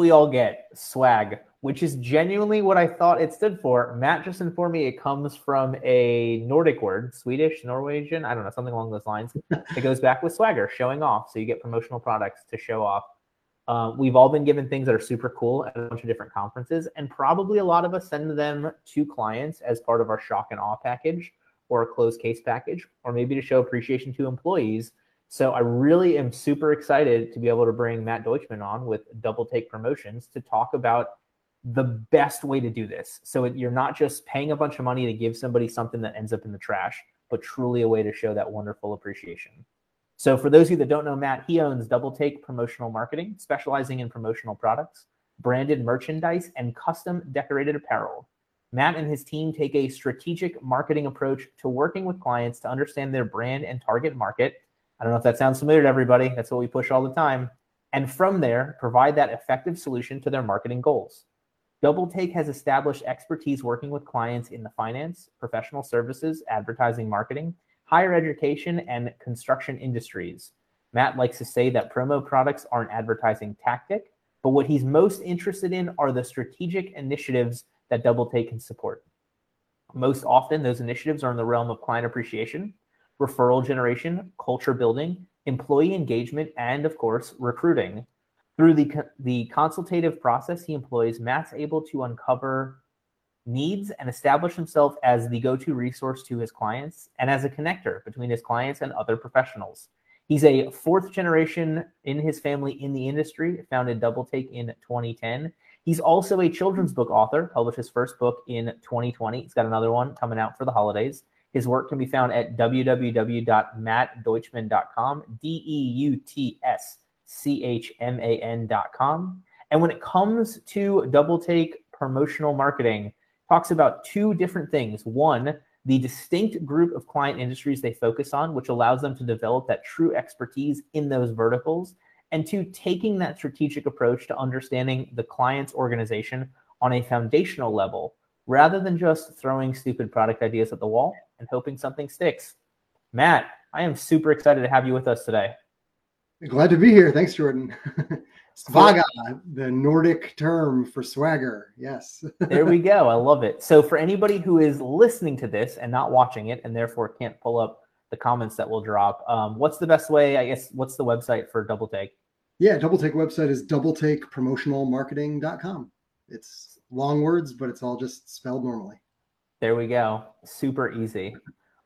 we all get, swag, which is genuinely what I thought it stood for. Matt just informed me it comes from a Nordic word, Swedish, Norwegian, I don't know, something along those lines. it goes back with swagger, showing off. So you get promotional products to show off. Uh, we've all been given things that are super cool at a bunch of different conferences, and probably a lot of us send them to clients as part of our shock and awe package or a closed case package, or maybe to show appreciation to employees. So I really am super excited to be able to bring Matt Deutschman on with Double Take Promotions to talk about the best way to do this. So you're not just paying a bunch of money to give somebody something that ends up in the trash, but truly a way to show that wonderful appreciation. So for those of you that don't know Matt, he owns Double Take Promotional Marketing, specializing in promotional products, branded merchandise, and custom decorated apparel. Matt and his team take a strategic marketing approach to working with clients to understand their brand and target market. I don't know if that sounds familiar to everybody. That's what we push all the time. And from there, provide that effective solution to their marketing goals. Double Take has established expertise working with clients in the finance, professional services, advertising, marketing, higher education, and construction industries. Matt likes to say that promo products are an advertising tactic, but what he's most interested in are the strategic initiatives that Double Take can support. Most often, those initiatives are in the realm of client appreciation, referral generation, culture building, employee engagement, and of course, recruiting. Through the, the consultative process he employs, Matt's able to uncover needs and establish himself as the go to resource to his clients and as a connector between his clients and other professionals. He's a fourth generation in his family in the industry, founded Double Take in 2010. He's also a children's book author, published his first book in 2020. He's got another one coming out for the holidays. His work can be found at www.mattdeutschman.com, D E U T S chman.com. And when it comes to double take promotional marketing, talks about two different things. One, the distinct group of client industries they focus on, which allows them to develop that true expertise in those verticals. And two, taking that strategic approach to understanding the client's organization on a foundational level rather than just throwing stupid product ideas at the wall and hoping something sticks. Matt, I am super excited to have you with us today. Glad to be here. Thanks, Jordan. Svaga, the Nordic term for swagger. Yes. there we go. I love it. So, for anybody who is listening to this and not watching it and therefore can't pull up the comments that we'll drop, um, what's the best way? I guess, what's the website for Double Take? Yeah, Double Take website is doubletakepromotionalmarketing.com. It's long words, but it's all just spelled normally. There we go. Super easy.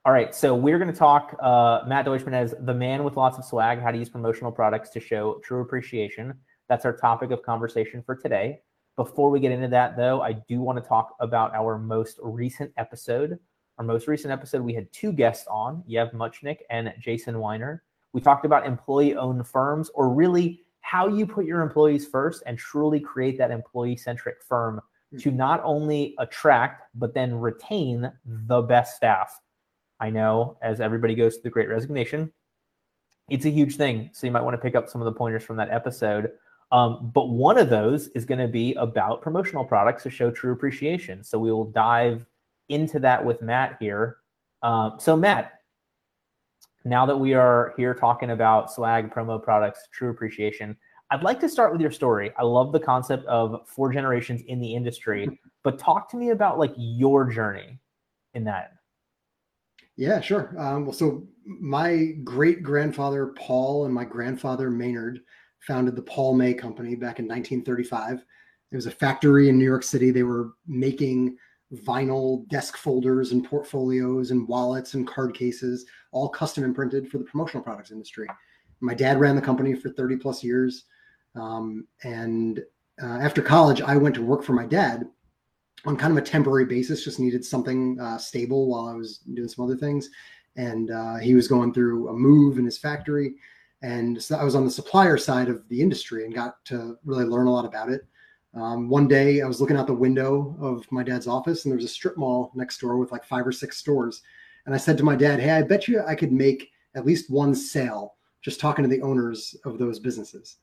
All right, so we're going to talk uh, Matt Deutschman as the man with lots of swag, how to use promotional products to show true appreciation. That's our topic of conversation for today. Before we get into that, though, I do want to talk about our most recent episode. Our most recent episode, we had two guests on, Yev Muchnick and Jason Weiner. We talked about employee owned firms, or really how you put your employees first and truly create that employee centric firm. To not only attract, but then retain the best staff I know as everybody goes through the great resignation, it's a huge thing. So you might want to pick up some of the pointers from that episode. Um, but one of those is going to be about promotional products to show true appreciation. So we will dive into that with Matt here. Um, so, Matt, now that we are here talking about swag promo products, true appreciation, I'd like to start with your story. I love the concept of four generations in the industry, but talk to me about like your journey in that. Yeah, sure. Um, well, so my great grandfather Paul and my grandfather Maynard founded the Paul May Company back in 1935. It was a factory in New York City. They were making vinyl desk folders and portfolios and wallets and card cases, all custom imprinted for the promotional products industry. My dad ran the company for 30 plus years. Um, and uh, after college, I went to work for my dad on kind of a temporary basis, just needed something uh, stable while I was doing some other things. And uh, he was going through a move in his factory. And so I was on the supplier side of the industry and got to really learn a lot about it. Um, one day I was looking out the window of my dad's office and there was a strip mall next door with like five or six stores. And I said to my dad, Hey, I bet you I could make at least one sale just talking to the owners of those businesses.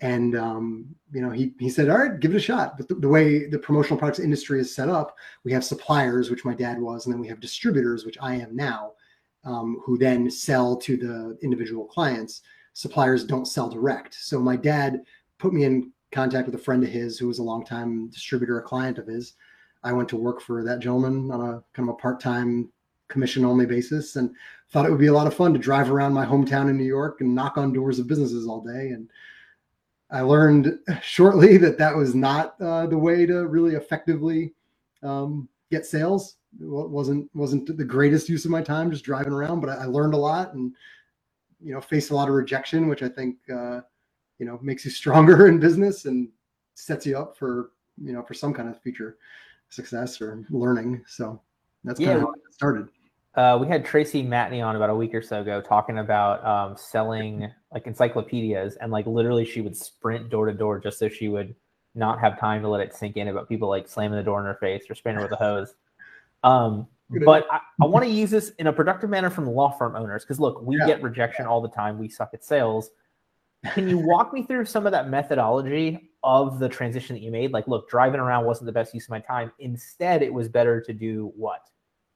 And um, you know, he he said, "All right, give it a shot." But the, the, way the promotional products industry is set up, we have suppliers, which my dad was, and then we have distributors, which I am now, um, who then sell to the individual clients. Suppliers don't sell direct. So my dad put me in contact with a friend of his who was a longtime distributor, a client of his. I went to work for that gentleman on a kind of a part-time commission only basis and thought it would be a lot of fun to drive around my hometown in New York and knock on doors of businesses all day. And I learned shortly that that was not uh, the way to really effectively um, get sales. It wasn't wasn't the greatest use of my time just driving around, but I, I learned a lot and you know faced a lot of rejection, which I think uh, you know makes you stronger in business and sets you up for you know for some kind of future success or learning. So that's kind yeah. of how it started. Uh, we had Tracy Matney on about a week or so ago talking about um, selling like encyclopedias and like literally she would sprint door to door just so she would not have time to let it sink in about people like slamming the door in her face or spraying her with a hose. Um, but I, I want to use this in a productive manner from law firm owners because look, we yeah. get rejection all the time. We suck at sales. Can you walk me through some of that methodology of the transition that you made? Like, look, driving around wasn't the best use of my time. Instead, it was better to do what?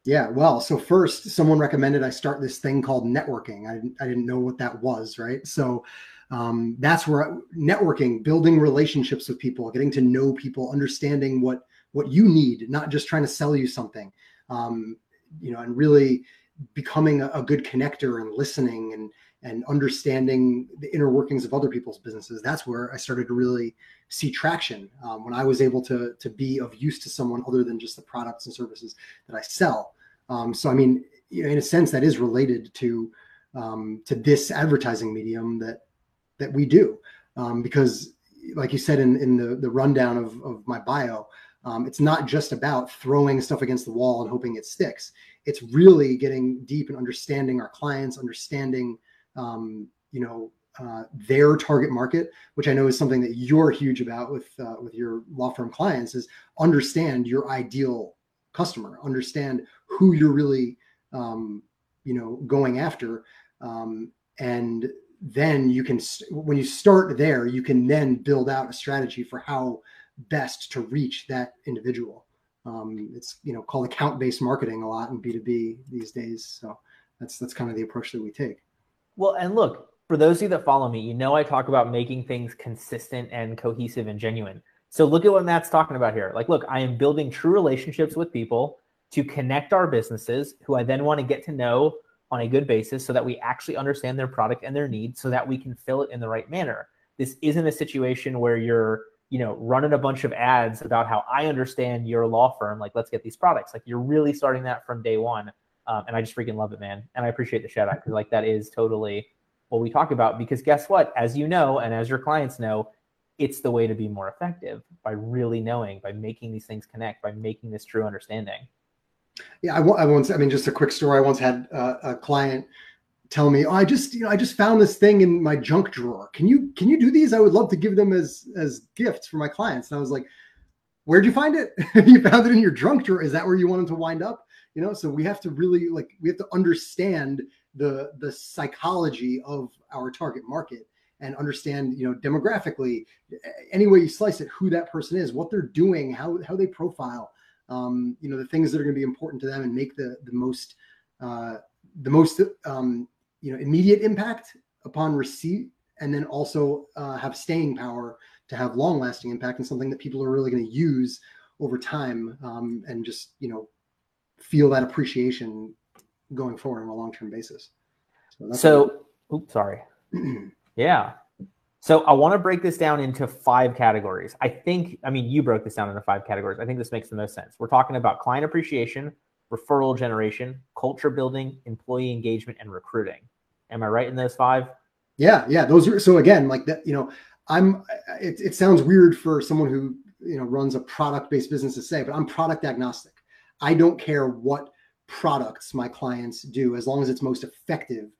Yeah, well, so first, someone recommended I start this thing called networking. I didn't, I didn't know what that was, right? So um, that's where I, networking, building relationships with people, getting to know people, understanding what what you need, not just trying to sell you something, um, you know, and really becoming a, a good connector and listening and and understanding the inner workings of other people's businesses. That's where I started to really see traction um, when I was able to to be of use to someone other than just the products and services that I sell. Um, so I mean, in a sense, that is related to um, to this advertising medium that that we do, um, because like you said in in the the rundown of of my bio. Um, it's not just about throwing stuff against the wall and hoping it sticks. It's really getting deep and understanding our clients, understanding um, you know uh, their target market, which I know is something that you're huge about with uh, with your law firm clients, is understand your ideal customer, understand who you're really um, you know going after, um, and then you can when you start there, you can then build out a strategy for how best to reach that individual. Um, it's you know called account based marketing a lot in B two B these days, so that's that's kind of the approach that we take. Well, and look, for those of you that follow me, you know I talk about making things consistent and cohesive and genuine. So look at what Matt's talking about here. Like, look, I am building true relationships with people to connect our businesses who I then want to get to know on a good basis so that we actually understand their product and their needs so that we can fill it in the right manner. This isn't a situation where you're, you know, running a bunch of ads about how I understand your law firm. Like, let's get these products. Like, you're really starting that from day one. Um, and I just freaking love it, man. And I appreciate the shout out because like that is totally what we talk about. Because guess what? As you know, and as your clients know, it's the way to be more effective by really knowing, by making these things connect, by making this true understanding. Yeah, I, I once, I mean, just a quick story. I once had uh, a client tell me, "Oh, I just, you know, I just found this thing in my junk drawer. Can you, can you do these? I would love to give them as as gifts for my clients." And I was like, "Where'd you find it? you found it in your junk drawer? Is that where you wanted to wind up?" you know so we have to really like we have to understand the the psychology of our target market and understand you know demographically any way you slice it who that person is what they're doing how how they profile um, you know the things that are going to be important to them and make the the most uh, the most um, you know immediate impact upon receipt and then also uh, have staying power to have long lasting impact and something that people are really going to use over time um, and just you know feel that appreciation going forward on a long term basis. So, so oops, sorry. yeah. So I want to break this down into five categories. I think, I mean, you broke this down into five categories. I think this makes the most sense. We're talking about client appreciation, referral generation, culture building, employee engagement, and recruiting. Am I right in those five? Yeah, yeah. Those are so again, like that, you know, I'm it, it sounds weird for someone who you know runs a product-based business to say, but I'm product agnostic. I don't care what products my clients do as long as it's most effective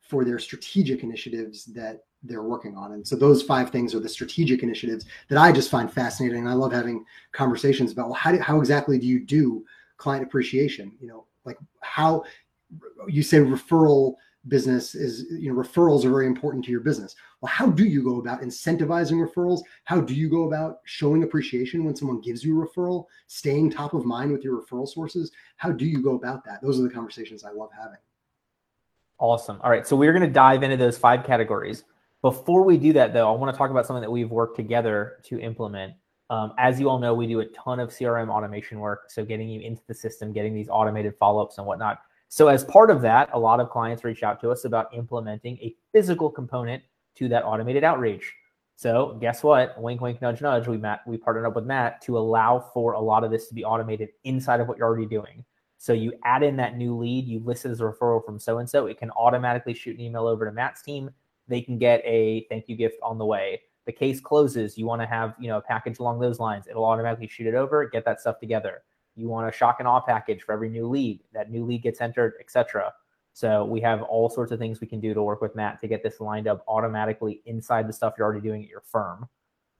for their strategic initiatives that they're working on. And so those five things are the strategic initiatives that I just find fascinating. And I love having conversations about well, how, do, how exactly do you do client appreciation? You know, like how you say referral business is you know referrals are very important to your business well how do you go about incentivizing referrals how do you go about showing appreciation when someone gives you a referral staying top of mind with your referral sources how do you go about that those are the conversations i love having awesome all right so we're going to dive into those five categories Before we do that, though, I want to talk about something that we've worked together to implement. Um, as you all know, we do a ton of CRM automation work. So getting you into the system, getting these automated follow-ups and whatnot. So as part of that, a lot of clients reach out to us about implementing a physical component to that automated outreach. So guess what? Wink, wink, nudge, nudge. We Matt, we partnered up with Matt to allow for a lot of this to be automated inside of what you're already doing. So you add in that new lead, you list it as a referral from so and so. It can automatically shoot an email over to Matt's team. They can get a thank you gift on the way the case closes, you want to have, you know, a package along those lines. It'll automatically shoot it over, get that stuff together. You want a shock and awe package for every new lead. That new lead gets entered, etc. So we have all sorts of things we can do to work with Matt to get this lined up automatically inside the stuff you're already doing at your firm,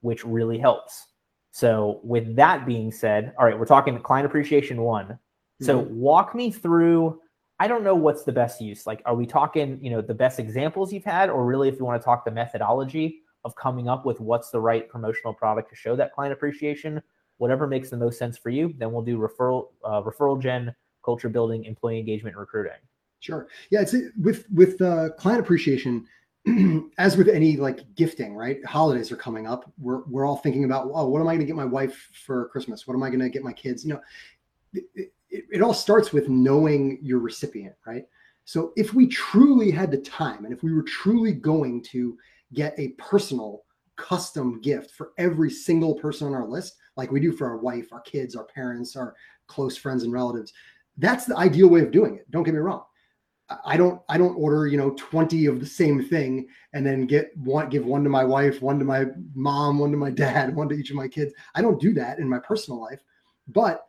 which really helps. So with that being said, all right, we're talking client appreciation one. So mm-hmm. walk me through I don't know what's the best use. Like, are we talking, you know, the best examples you've had, or really if you want to talk the methodology, of coming up with what's the right promotional product to show that client appreciation. Whatever makes the most sense for you, then we'll do referral, uh, referral gen, culture building, employee engagement, recruiting. Sure. Yeah, it's with with uh, client appreciation. as with any like gifting, right? Holidays are coming up. We're we're all thinking about, oh, what am I going to get my wife for Christmas? What am I going to get my kids? You know, it, it, it all starts with knowing your recipient, right? So if we truly had the time, and if we were truly going to get a personal custom gift for every single person on our list, like we do for our wife, our kids, our parents, our close friends and relatives. That's the ideal way of doing it. Don't get me wrong. I don't I don't order, you know, 20 of the same thing and then get one give one to my wife, one to my mom, one to my dad, one to each of my kids. I don't do that in my personal life. But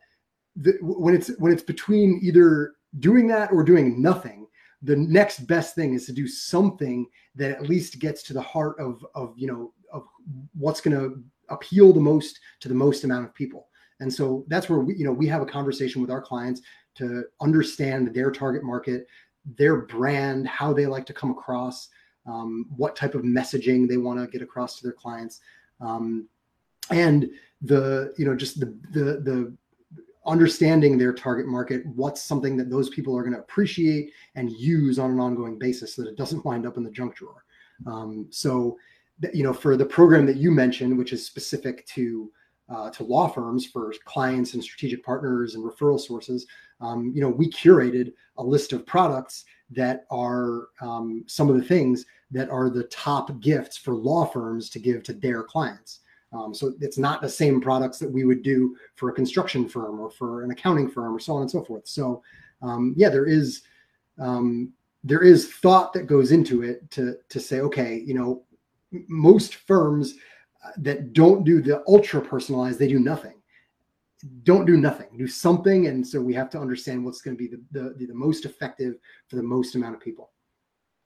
the, when it's when it's between either doing that or doing nothing, the next best thing is to do something that at least gets to the heart of of you know of what's going to appeal the most to the most amount of people and so that's where we you know we have a conversation with our clients to understand their target market their brand how they like to come across um, what type of messaging they want to get across to their clients um, and the you know just the the the understanding their target market, what's something that those people are going to appreciate and use on an ongoing basis so that it doesn't wind up in the junk drawer. Um, so, you know, for the program that you mentioned, which is specific to uh, to law firms for clients and strategic partners and referral sources, um, you know, we curated a list of products that are um, some of the things that are the top gifts for law firms to give to their clients. Um, so it's not the same products that we would do for a construction firm or for an accounting firm or so on and so forth. So um, yeah, there is um, there is thought that goes into it to to say, okay, you know, most firms uh, that don't do the ultra personalized, they do nothing. Don't do nothing. Do something, and so we have to understand what's going to be the, the the most effective for the most amount of people.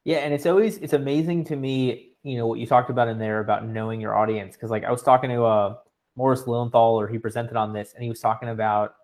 Yeah, and it's always it's amazing to me you know what you talked about in there about knowing your audience because like I was talking to uh, Morris Lilienthal or he presented on this and he was talking about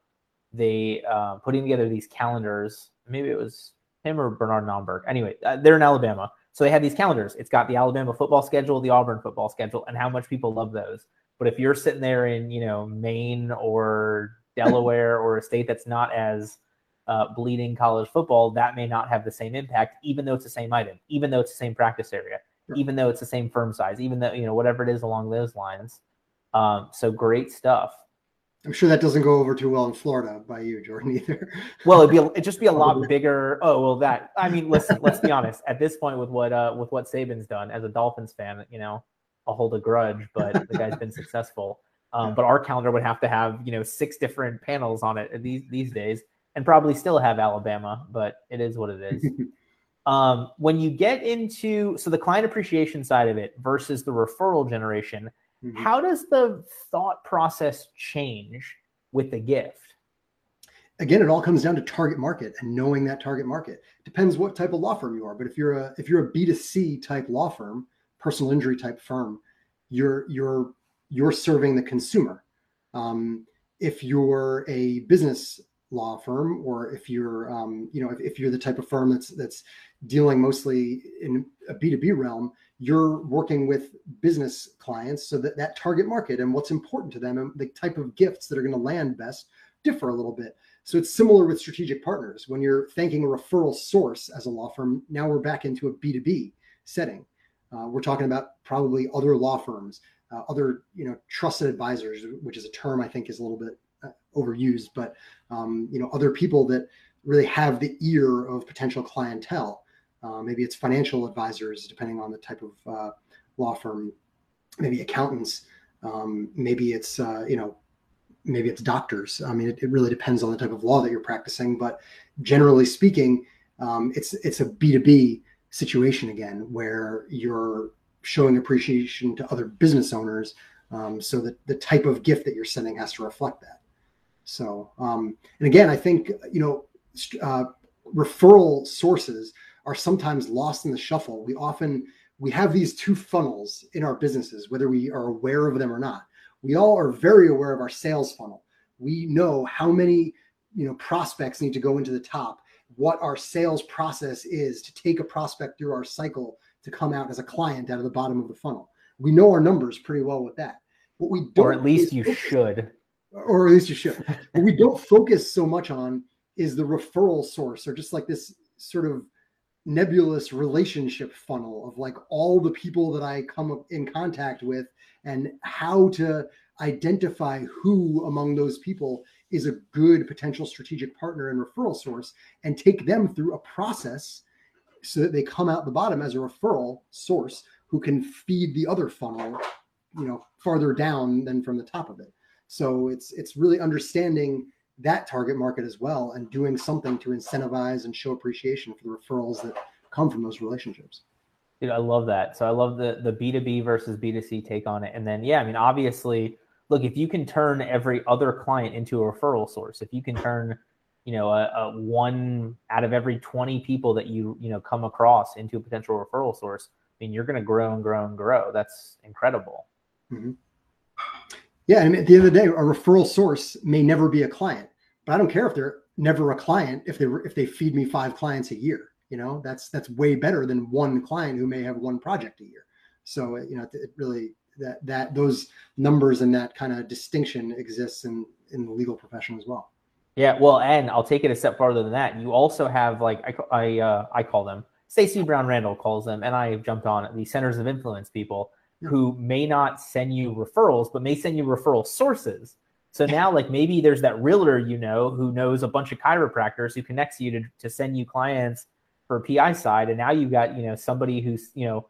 they uh, putting together these calendars. Maybe it was him or Bernard Nomberg. Anyway, uh, they're in Alabama, so they have these calendars. It's got the Alabama football schedule, the Auburn football schedule, and how much people love those. But if you're sitting there in you know Maine or Delaware or a state that's not as uh, bleeding college football, that may not have the same impact, even though it's the same item, even though it's the same practice area even though it's the same firm size, even though, you know, whatever it is along those lines. Um, so great stuff. I'm sure that doesn't go over too well in Florida by you, Jordan, either. well, it'd be it'd just be a lot bigger. Oh well, that I mean, listen, let's be honest. At this point, with what uh with what Saban's done as a Dolphins fan, you know, I'll hold a grudge, but the guy's been successful. Um, but our calendar would have to have you know six different panels on it these these days, and probably still have Alabama. But it is what it is. Um, when you get into so the client appreciation side of it versus the referral generation, mm-hmm. how does the thought process change with the gift? Again, it all comes down to target market and knowing that target market. Depends what type of law firm you are, but if you're a if you're a B2C type law firm, personal injury type firm, you're you're you're serving the consumer. Um, if you're a business law firm or if you're um, you know if, if, you're the type of firm that's that's dealing mostly in a b2b realm you're working with business clients so that that target market and what's important to them and the type of gifts that are going to land best differ a little bit. So it's similar with strategic partners. When you're thanking a referral source as a law firm now we're back into a b2b setting. Uh, we're talking about probably other law firms, uh, other you know trusted advisors, which is a term I think is a little bit uh, overused, but um, you know other people that really have the ear of potential clientele. Uh, maybe it's financial advisors, depending on the type of uh, law firm. Maybe accountants. Um, maybe it's uh, you know maybe it's doctors. I mean, it, it, really depends on the type of law that you're practicing, but generally speaking, um, it's it's a B two B situation again, where you're showing appreciation to other business owners, um, so that the type of gift that you're sending has to reflect that. So, um, and again, I think you know, uh, referral sources are sometimes lost in the shuffle. We often we have these two funnels in our businesses, whether we are aware of them or not we all are very aware of our sales funnel. We know how many you know prospects need to go into the top, what our sales process is to take a prospect through our cycle to come out as a client out of the bottom of the funnel. We know our numbers pretty well with that. What we don't, or at least you focus, should, or at least you should. what we don't focus so much on is the referral source, or just like this sort of nebulous relationship funnel of like all the people that I come in contact with and how to identify who among those people is a good potential strategic partner and referral source and take them through a process so that they come out the bottom as a referral source who can feed the other funnel you know farther down than from the top of it. So it's it's really understanding that target market as well and doing something to incentivize and show appreciation for the referrals that come from those relationships. Dude, I love that. So I love the the B2B versus B2C take on it. And then yeah, I mean obviously, look, if you can turn every other client into a referral source, if you can turn, you know, a, a one out of every 20 people that you, you know, come across into a potential referral source, I mean, you're going to grow and grow and grow. That's incredible. Mm-hmm. Yeah, and at the end of the day, a referral source may never be a client, but I don't care if they're never a client if they if they feed me five clients a year. You know, that's that's way better than one client who may have one project a year. So you know, it really that that those numbers and that kind of distinction exists in in the legal profession as well. Yeah, well, and I'll take it a step farther than that. You also have like I I uh, I call them Stacy Brown Randall calls them, and I have jumped on the centers of influence people who may not send you referrals, but may send you referral sources. So now, like maybe there's that realtor you know who knows a bunch of chiropractors who connects you to, to send you clients for PI side, and now you've got you know somebody who's you know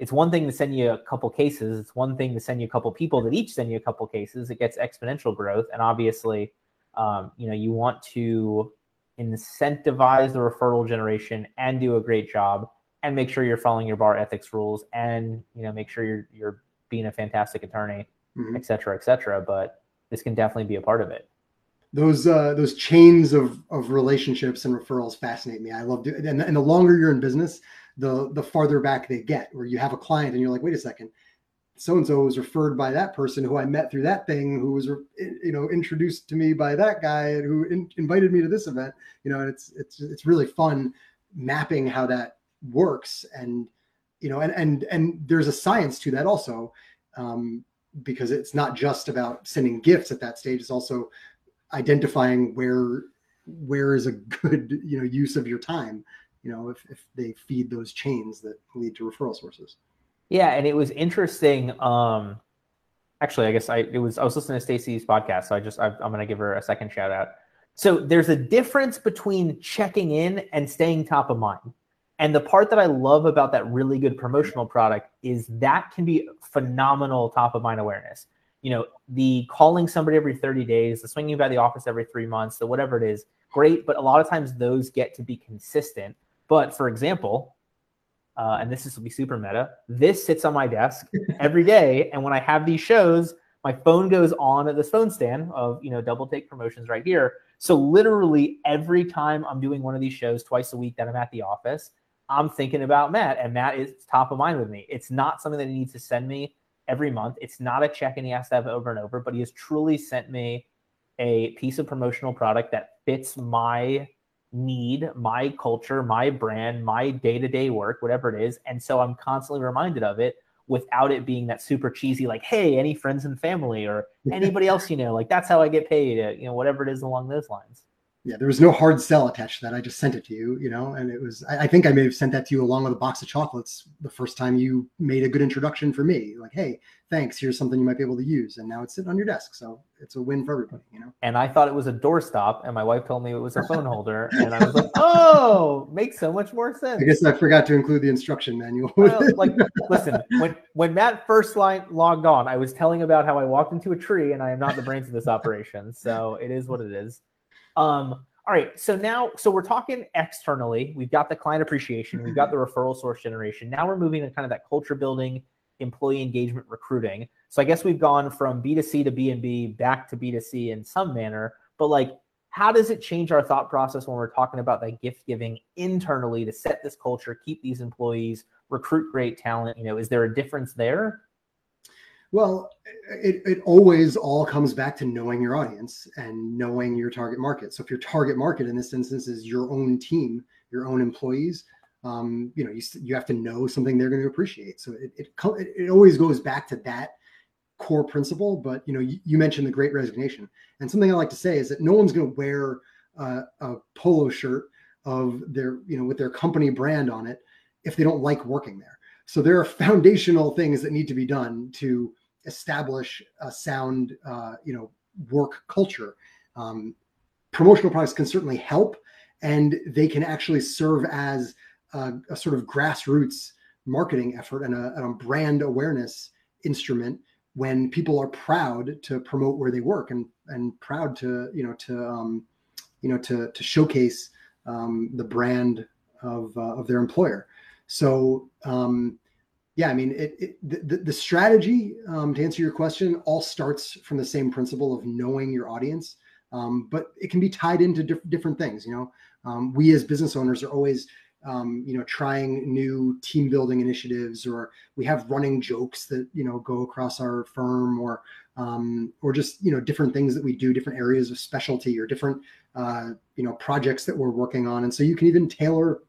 it's one thing to send you a couple cases. It's one thing to send you a couple people that each send you a couple cases. It gets exponential growth, and obviously, um, you know you want to incentivize the referral generation and do a great job and make sure you're following your bar ethics rules and you know make sure you're you're being a fantastic attorney, mm-hmm. et cetera, et cetera. But this can definitely be a part of it. Those uh, those chains of of relationships and referrals fascinate me. I love doing, and, and the longer you're in business, the the farther back they get. Where you have a client and you're like, wait a second, so and so was referred by that person who I met through that thing, who was you know introduced to me by that guy who in, invited me to this event. You know, and it's it's it's really fun mapping how that works and you know and and and there's a science to that also um, because it's not just about sending gifts at that stage. It's also identifying where where is a good you know use of your time you know if, if they feed those chains that lead to referral sources. Yeah and it was interesting um actually i guess i it was i was listening to stacy's podcast so i just I, i'm going to give her a second shout out. So there's a difference between checking in and staying top of mind and the part that I love about that really good promotional product is that can be phenomenal top of mind awareness. You know, the calling somebody every 30 days, the swinging by the office every three months, the whatever it is, great. But a lot of times those get to be consistent. But for example, uh, and this is will be super meta. This sits on my desk every day, and when I have these shows, my phone goes on at this phone stand of you know double take promotions right here. So literally every time I'm doing one of these shows twice a week that I'm at the office, I'm thinking about Matt, and Matt is top of mind with me. It's not something that he needs to send me every month. It's not a check and he has to have over and over, but he has truly sent me a piece of promotional product that fits my need, my culture, my brand, my day to day work, whatever it is. And so I'm constantly reminded of it without it being that super cheesy, like, hey, any friends and family or anybody else you know, like that's how I get paid, uh, you know, whatever it is along those lines. Yeah, there was no hard sell attached to that. I just sent it to you, you know, and it was, I, I, think I may have sent that to you along with a box of chocolates the first time you made a good introduction for me. Like, hey, thanks, here's something you might be able to use. And now it's sitting on your desk. So it's a win for everybody, you know? And I thought it was a doorstop, and my wife told me it was a phone holder. And I was like, oh, makes so much more sense. I guess I forgot to include the instruction manual. well, like, listen, when, when Matt first line, logged on, I was telling about how I walked into a tree and I am not the brains of this operation. So it is what it is. Um, all right. So now, so we're talking externally. We've got the client appreciation. We've got the referral source generation. Now we're moving to kind of that culture building, employee engagement, recruiting. So I guess we've gone from B2C to B2B back to B2C in some manner. But like, how does it change our thought process when we're talking about that gift giving internally to set this culture, keep these employees, recruit great talent? You know, is there a difference there? Well, it, it always all comes back to knowing your audience and knowing your target market. So if your target market in this instance is your own team, your own employees, um, you know, you, you have to know something they're going to appreciate. So it, it, it always goes back to that core principle. But, you know, you, you mentioned the great resignation and something I like to say is that no one's going to wear a, a polo shirt of their, you know, with their company brand on it if they don't like working there. So there are foundational things that need to be done to establish a sound, uh, you know, work culture. Um, promotional products can certainly help, and they can actually serve as a, a sort of grassroots marketing effort and a, and a, brand awareness instrument when people are proud to promote where they work and and proud to you know to um, you know to to showcase um, the brand of uh, of their employer. So um, yeah, I mean, it, it the, the strategy um, to answer your question all starts from the same principle of knowing your audience, um, but it can be tied into diff- different things. You know, um, we as business owners are always, um, you know, trying new team building initiatives, or we have running jokes that you know go across our firm, or um, or just you know different things that we do, different areas of specialty, or different uh, you know projects that we're working on, and so you can even tailor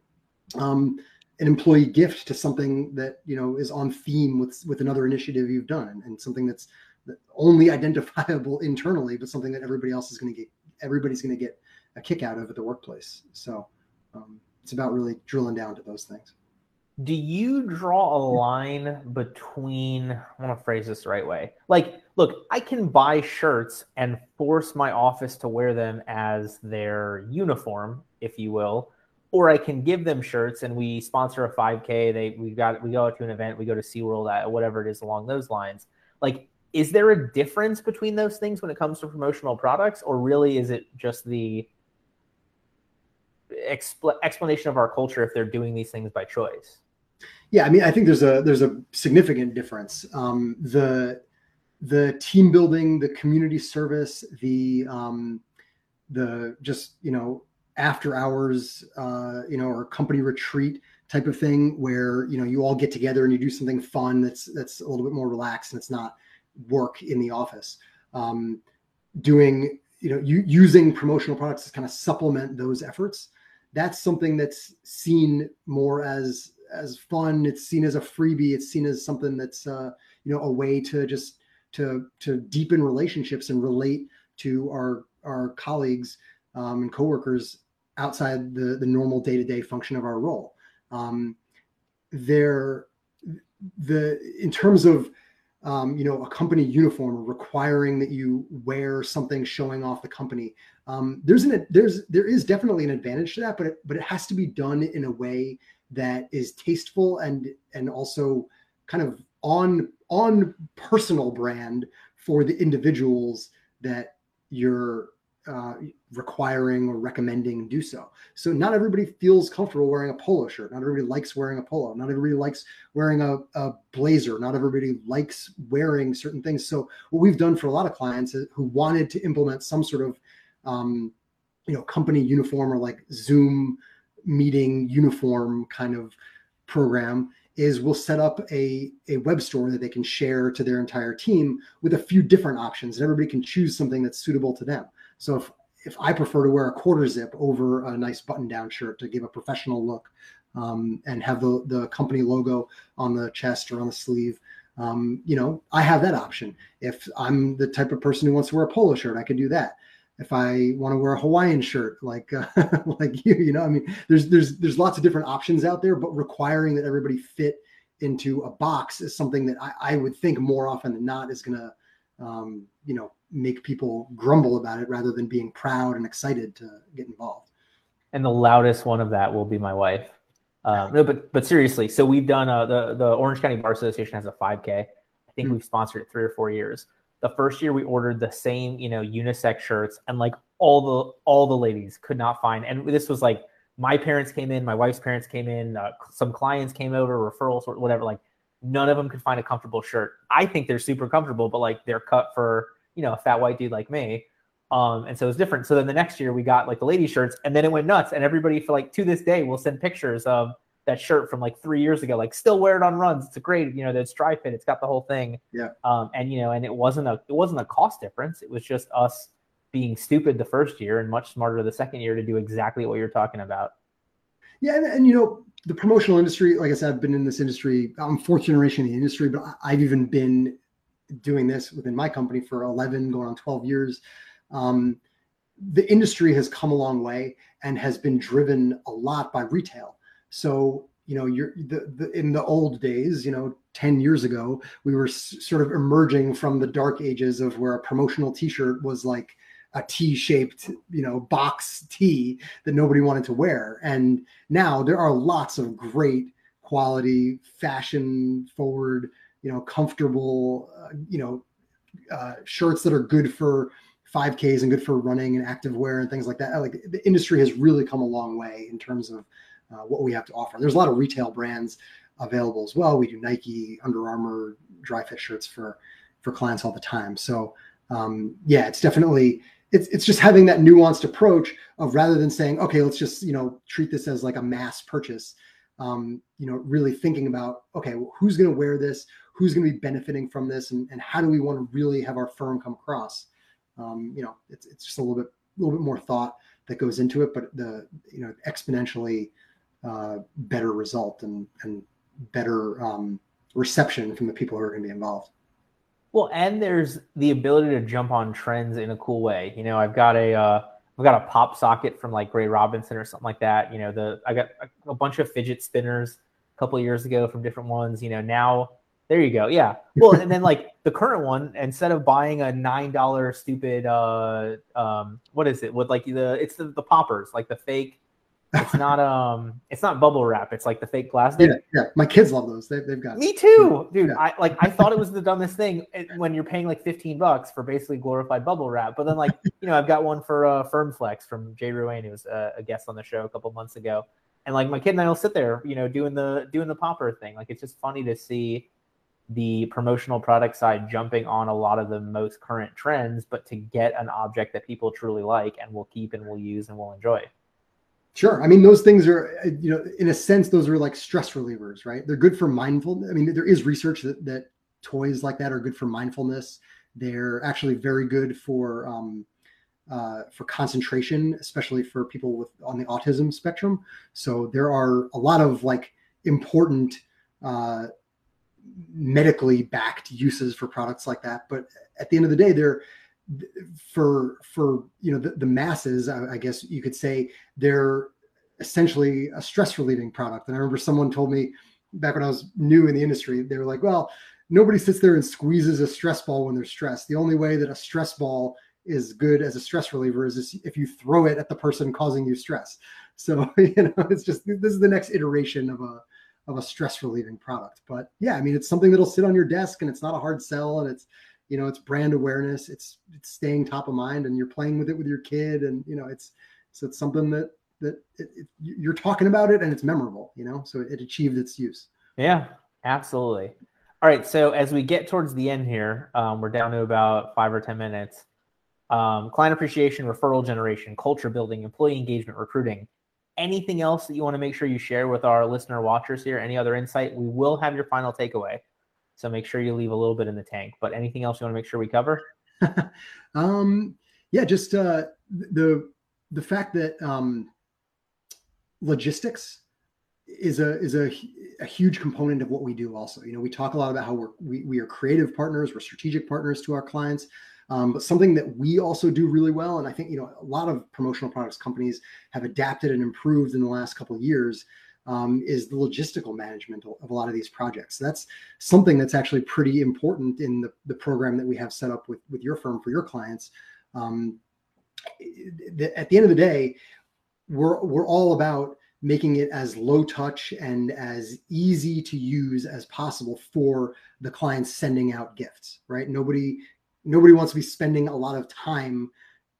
um, an employee gift to something that you know is on theme with with another initiative you've done and, and something that's only identifiable internally but something that everybody else is going to get everybody's going to get a kick out of at the workplace. So um, it's about really drilling down to those things. Do you draw a line between i want to phrase this the right way like look i can buy shirts and force my office to wear them as their uniform if you will or I can give them shirts and we sponsor a 5K. They we got we go to an event, we go to SeaWorld, uh, whatever it is along those lines. Like, is there a difference between those things when it comes to promotional products, or really is it just the expl- explanation of our culture if they're doing these things by choice? Yeah, I mean, I think there's a there's a significant difference. Um, the the team building, the community service, the um, the just you know after hours, uh, you know, or company retreat type of thing where you know you all get together and you do something fun that's that's a little bit more relaxed and it's not work in the office. Um, doing you know you, using promotional products to kind of supplement those efforts. That's something that's seen more as as fun. It's seen as a freebie. It's seen as something that's uh, you know a way to just to to deepen relationships and relate to our our colleagues um, and coworkers outside the, the normal day-to-day function of our role. Um, there, the in terms of um, you know a company uniform requiring that you wear something showing off the company, um, there's an there's there is definitely an advantage to that, but it, but it has to be done in a way that is tasteful and and also kind of on on personal brand for the individuals that you're uh, requiring or recommending do so. So not everybody feels comfortable wearing a polo shirt. Not everybody likes wearing a polo. Not everybody likes wearing a, a blazer. Not everybody likes wearing certain things. So what we've done for a lot of clients who wanted to implement some sort of, um, you know, company uniform or like Zoom meeting uniform kind of program is we'll set up a, a web store that they can share to their entire team with a few different options and everybody can choose something that's suitable to them so if if I prefer to wear a quarter zip over a nice button down shirt to give a professional look um, and have the the company logo on the chest or on the sleeve, um, you know, I have that option. If I'm the type of person who wants to wear a polo shirt, I could do that. if I want to wear a Hawaiian shirt, like uh, like you, you know, I mean, there's there's there's lots of different options out there, but requiring that everybody fit into a box is something that I, I would think more often than not is going to, um, you know, make people grumble about it rather than being proud and excited to get involved. And the loudest one of that will be my wife. Um, no, but but seriously, so we've done uh, the the Orange County Bar Association has a 5K. I think mm-hmm. we've sponsored it three or four years. The first year we ordered the same, you know, unisex shirts, and like all the all the ladies could not find. And this was like my parents came in, my wife's parents came in, uh, some clients came over, referrals or whatever. Like none of them could find a comfortable shirt. I think they're super comfortable, but like they're cut for you know a fat white dude like me. Um, and so it's different. So then the next year we got like the lady shirts, and then it went nuts. And everybody for like to this day will send pictures of that shirt from like three years ago. Like still wear it on runs. It's a great, you know, it's Dri-FIT. It's got the whole thing. Yeah. Um, and you know, and it wasn't a it wasn't a cost difference. It was just us being stupid the first year and much smarter the second year to do exactly what you're talking about. Yeah, and, and you know, the promotional industry, like I said, I've been in this industry. I'm fourth generation in the industry, but I've even been doing this within my company for 11, going on 12 years. Um, the industry has come a long way and has been driven a lot by retail. So you know, you're the, the in the old days, you know, 10 years ago, we were s- sort of emerging from the dark ages of where a promotional T-shirt was like a T-shaped, you know, box T that nobody wanted to wear. And now there are lots of great quality, fashion forward you know, comfortable, uh, you know, uh, shirts that are good for 5Ks and good for running and active wear and things like that. Like the industry has really come a long way in terms of uh, what we have to offer. There's a lot of retail brands available as well. We do Nike, Under Armour, Dri-FIT shirts for for clients all the time. So um, yeah, it's definitely it's it's just having that nuanced approach of rather than saying okay, let's just you know treat this as like a mass purchase. Um, you know, really thinking about okay, well, who's going to wear this? Who's going to be benefiting from this and, and how do we want to really have our firm come across um, you know it's, it's just a little bit a little bit more thought that goes into it but the you know exponentially uh, better result and and better um, reception from the people who are going to be involved well and there's the ability to jump on trends in a cool way you know i've got a uh, I've got a pop socket from like Gray Robinson or something like that. You know, the I got a, a bunch of fidget spinners a couple years ago from different ones. You know, now there you go. Yeah. Well, and then like the current one, instead of buying a nine dollar stupid uh um what is it with like the it's the, the poppers like the fake. It's not um it's not bubble wrap. It's like the fake plastic. Yeah, yeah. My kids love those. They, they've got. Me too, dude. Yeah. I like I thought it was the dumbest thing when you're paying like fifteen bucks for basically glorified bubble wrap. But then like you know I've got one for uh, Firm Flex from Jay Ruane, who was a, a guest on the show a couple months ago. And like my kid and I will sit there, you know, doing the doing the popper thing. Like it's just funny to see the promotional product side jumping on a lot of the most current trends, but to get an object that people truly like and will keep and will use and will enjoy. Sure. I mean, those things are, you know, in a sense, those are like stress relievers, right? They're good for mindful. I mean, there is research that, that toys like that are good for mindfulness. They're actually very good for, um, uh, for concentration, especially for people with on the autism spectrum. So there are a lot of like important uh, medically backed uses for products like that. But at the end of the day, they're for for you know the, the masses. I, I guess you could say they're essentially a stress relieving product. And I remember someone told me back when I was new in the industry, they were like, "Well, nobody sits there and squeezes a stress ball when they're stressed. The only way that a stress ball is good as a stress reliever is if you throw it at the person causing you stress. So you know, it's just this is the next iteration of a of a stress relieving product. But yeah, I mean, it's something that'll sit on your desk and it's not a hard sell and it's, you know, it's brand awareness. It's, it's staying top of mind and you're playing with it with your kid. And, you know, it's, so it's something that, that it, it, you're talking about it and it's memorable, you know, so it, it achieved its use. Yeah, absolutely. All right. So as we get towards the end here, um, we're down to about five or 10 minutes. Um, client appreciation, referral generation, culture building, employee engagement, recruiting anything else that you want to make sure you share with our listener watchers here? Any other insight? We will have your final takeaway. So make sure you leave a little bit in the tank. But anything else you want to make sure we cover? um, yeah, just uh, the the fact that um, logistics is a is a, a huge component of what we do. Also, you know, we talk a lot about how we're we, we are creative partners, we're strategic partners to our clients, Um, but something that we also do really well, and I think you know a lot of promotional products companies have adapted and improved in the last couple of years, um, is the logistical management of a lot of these projects. That's something that's actually pretty important in the, the program that we have set up with with your firm for your clients. Um, at the end of the day, we're we're all about making it as low touch and as easy to use as possible for the clients sending out gifts right nobody nobody wants to be spending a lot of time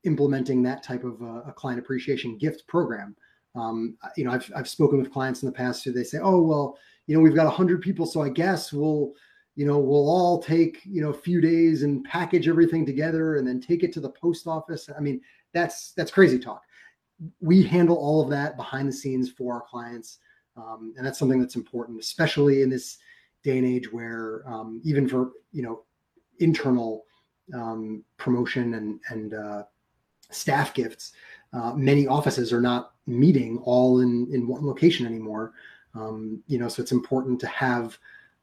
implementing that type of uh, a client appreciation gift program um, you know I've, I've spoken with clients in the past who they say oh well you know we've got 100 people so i guess we'll you know we'll all take you know a few days and package everything together and then take it to the post office i mean that's that's crazy talk we handle all of that behind the scenes for our clients. Um, and that's something that's important, especially in this day and age where um, even for, you know, internal um, promotion and, and uh, staff gifts, uh, many offices are not meeting all in, in one location anymore. Um, you know, so it's important to have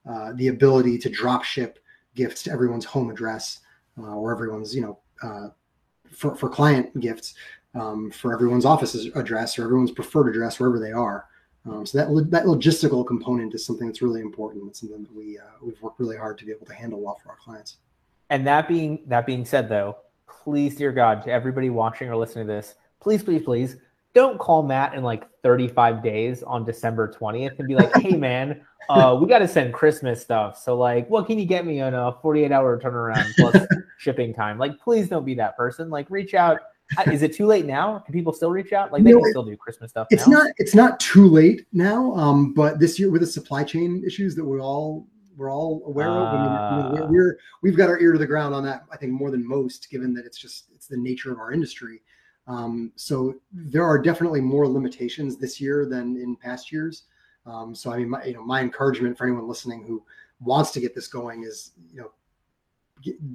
uh, the ability to drop ship gifts to everyone's home address uh, or everyone's, you know, uh, for, for client gifts um, for everyone's office address or everyone's preferred address wherever they are. Um, so that that logistical component is something that's really important. It's something that we uh, we've worked really hard to be able to handle well for our clients. And that being that being said, though, please, dear God, to everybody watching or listening to this, please, please, please, don't call Matt in like 35 days on December 20th and be like, "Hey, man, uh, we got to send Christmas stuff. So, like, what can you get me on a 48 hour turnaround plus shipping time?" Like, please don't be that person. Like, reach out is it too late now? Can people still reach out? Like they no, can still do Christmas stuff. It's now? not. It's not too late now. Um, but this year with the supply chain issues that we're all we're all aware of, mean, we're, we have got our ear to the ground on that. I think more than most, given that it's just it's the nature of our industry. Um, so there are definitely more limitations this year than in past years. Um, so I mean, my, you know, my encouragement for anyone listening who wants to get this going is, you know,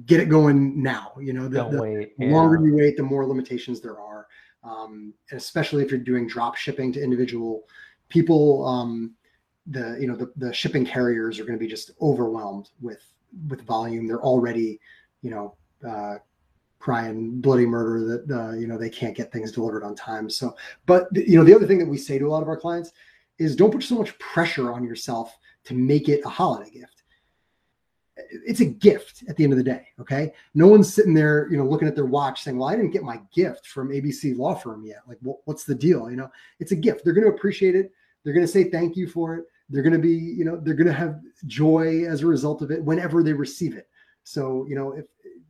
get, it going now. You know, the, the yeah. longer you wait, the more limitations there are. Um, and especially if you're doing drop shipping to individual people, um, the you know the, the shipping carriers are going to be just overwhelmed with with volume. They're already, you know, uh, crying bloody murder that uh, you know they can't get things delivered on time. So, but you know the other thing that we say to a lot of our clients is don't put so much pressure on yourself to make it a holiday gift it's a gift at the end of the day. Okay. No one's sitting there, you know, looking at their watch saying, well, I didn't get my gift from ABC law firm yet. Like, what's the deal? You know, it's a gift. They're going to appreciate it. They're going to say thank you for it. They're going to be, you know, they're going to have joy as a result of it whenever they receive it. So, you know, if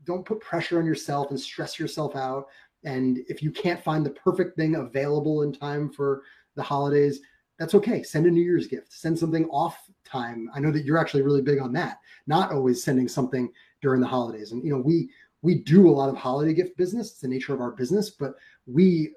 don't put pressure on yourself and stress yourself out. And if you can't find the perfect thing available in time for the holidays, that's okay. Send a New Year's gift. Send something off time. I know that you're actually really big on that. Not always sending something during the holidays. And you know, we we do a lot of holiday gift business. It's the nature of our business, but we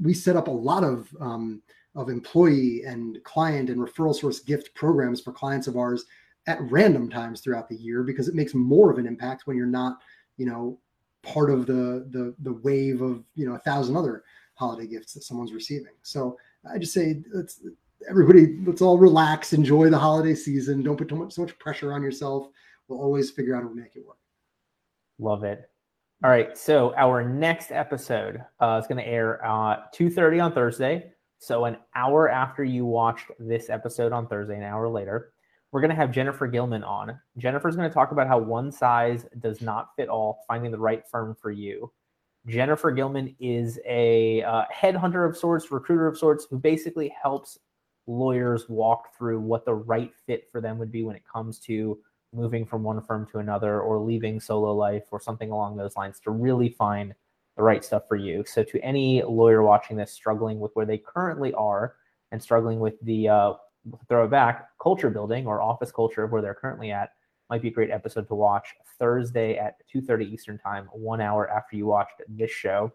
we set up a lot of um, of employee and client and referral source gift programs for clients of ours at random times throughout the year because it makes more of an impact when you're not, you know, part of the the the wave of you know a thousand other holiday gifts that someone's receiving. So I just say let's everybody let's all relax, enjoy the holiday season. Don't put too much so much pressure on yourself. We'll always figure out how to make it work. Love it. All right, so our next episode uh, is going to air uh, two thirty on Thursday. So an hour after you watched this episode on Thursday, an hour later, we're going to have Jennifer Gilman on. Jennifer's going to talk about how one size does not fit all, finding the right firm for you. Jennifer Gilman is a uh, headhunter of sorts, recruiter of sorts, who basically helps lawyers walk through what the right fit for them would be when it comes to moving from one firm to another or leaving solo life or something along those lines to really find the right stuff for you. So, to any lawyer watching this struggling with where they currently are and struggling with the uh, throw back culture building or office culture of where they're currently at, might be a great episode to watch Thursday at 2:30 Eastern Time, one hour after you watched this show.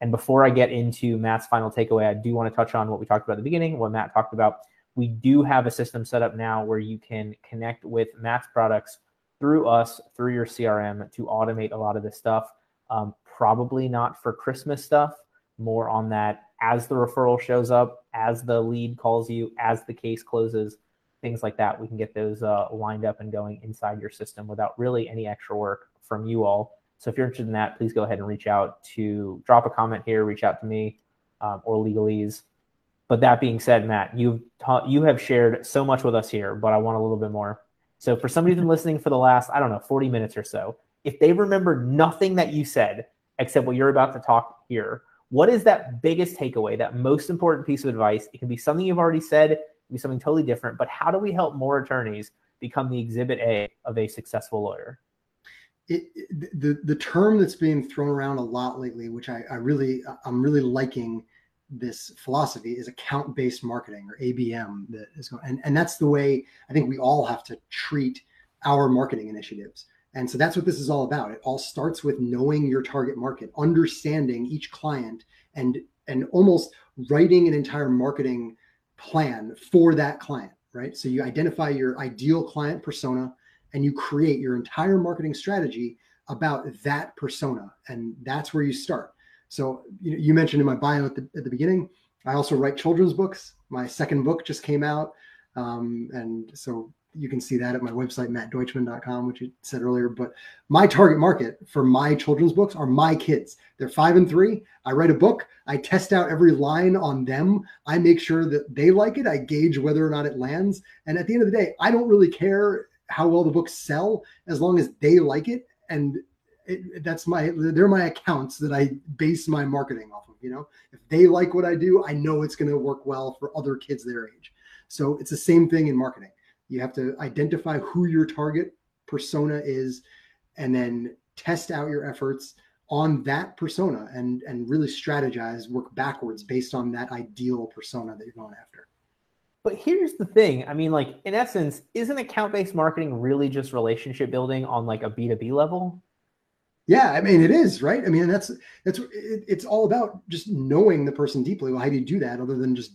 And before I get into Matt's final takeaway, I do want to touch on what we talked about at the beginning, what Matt talked about. We do have a system set up now where you can connect with Matt's products through us, through your CRM to automate a lot of this stuff. Um, probably not for Christmas stuff, more on that as the referral shows up, as the lead calls you, as the case closes, things like that. We can get those uh, lined up and going inside your system without really any extra work from you all. So if you're interested in that, please go ahead and reach out to drop a comment here, reach out to me um, or legalese. But that being said, Matt, you've ta- you have shared so much with us here, but I want a little bit more. So for somebody who's been listening for the last, I don't know, 40 minutes or so, if they remember nothing that you said except what you're about to talk here, what is that biggest takeaway, that most important piece of advice? It can be something you've already said, it can be something totally different, but how do we help more attorneys become the exhibit A of a successful lawyer? It, the the term that's being thrown around a lot lately, which I, I really I'm really liking this philosophy is account based marketing or ABM that is going and, and that's the way I think we all have to treat our marketing initiatives. And so that's what this is all about. It all starts with knowing your target market, understanding each client and and almost writing an entire marketing plan for that client, right? So you identify your ideal client persona and you create your entire marketing strategy about that persona and that's where you start. So you, you mentioned in my bio at the, at the beginning, I also write children's books. My second book just came out. Um, and so you can see that at my website, mattdeutschman.com, which you said earlier. But my target market for my children's books are my kids. They're five and three. I write a book. I test out every line on them. I make sure that they like it. I gauge whether or not it lands. And at the end of the day, I don't really care how well the books sell as long as they like it. And it, that's my, they're my accounts that I base my marketing off of. You know, if they like what I do, I know it's going to work well for other kids their age. So it's the same thing in marketing you have to identify who your target persona is and then test out your efforts on that persona and and really strategize work backwards based on that ideal persona that you're going after. But here's the thing. I mean like in essence isn't account-based marketing really just relationship building on like a B2B level? Yeah i mean it is right? I mean that's that's it, it's all about just knowing the person deeply. Well how do you do that other than just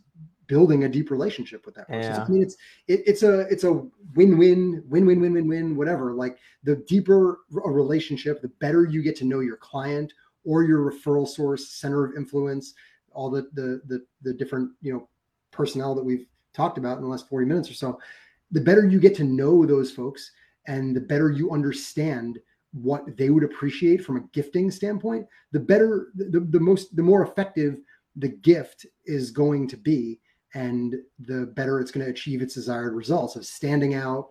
building a deep relationship with that person. Yeah. I mean, it's it, it's a it's a win win win win win win win whatever. Like the deeper a relationship, the better you get to know your client or your referral source, center of influence, all the the the, the different you know personnel that we've talked about in the last forty minutes or so. The better you get to know those folks, and the better you understand what they would appreciate from a gifting standpoint, the better the, the most the more effective the gift is going to be and the better it's going to achieve its desired results of standing out,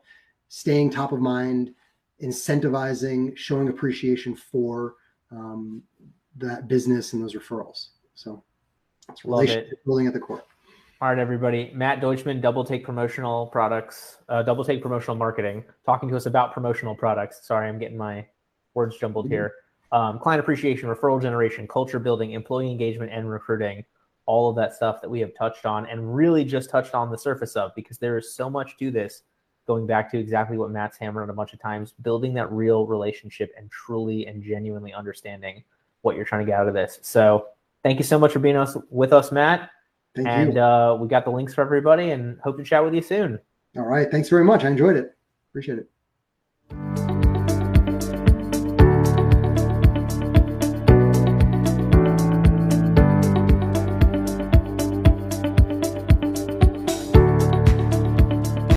staying top of mind, incentivizing, showing appreciation for um, that business and those referrals. So it's relationship building at the core. All right, everybody. Matt Deutschman, Double Take Promotional Products, uh, Double Take Promotional Marketing, talking to us about promotional products. Sorry, I'm getting my words jumbled mm-hmm. here. Um, client appreciation, referral generation, culture building, employee engagement, and recruiting all of that stuff that we have touched on and really just touched on the surface of because there is so much to this going back to exactly what Matt's hammered on a bunch of times, building that real relationship and truly and genuinely understanding what you're trying to get out of this. So thank you so much for being us with us, Matt. Thank you and uh, we got the links for everybody and hope to chat with you soon. All right. Thanks very much. I enjoyed it. Appreciate it.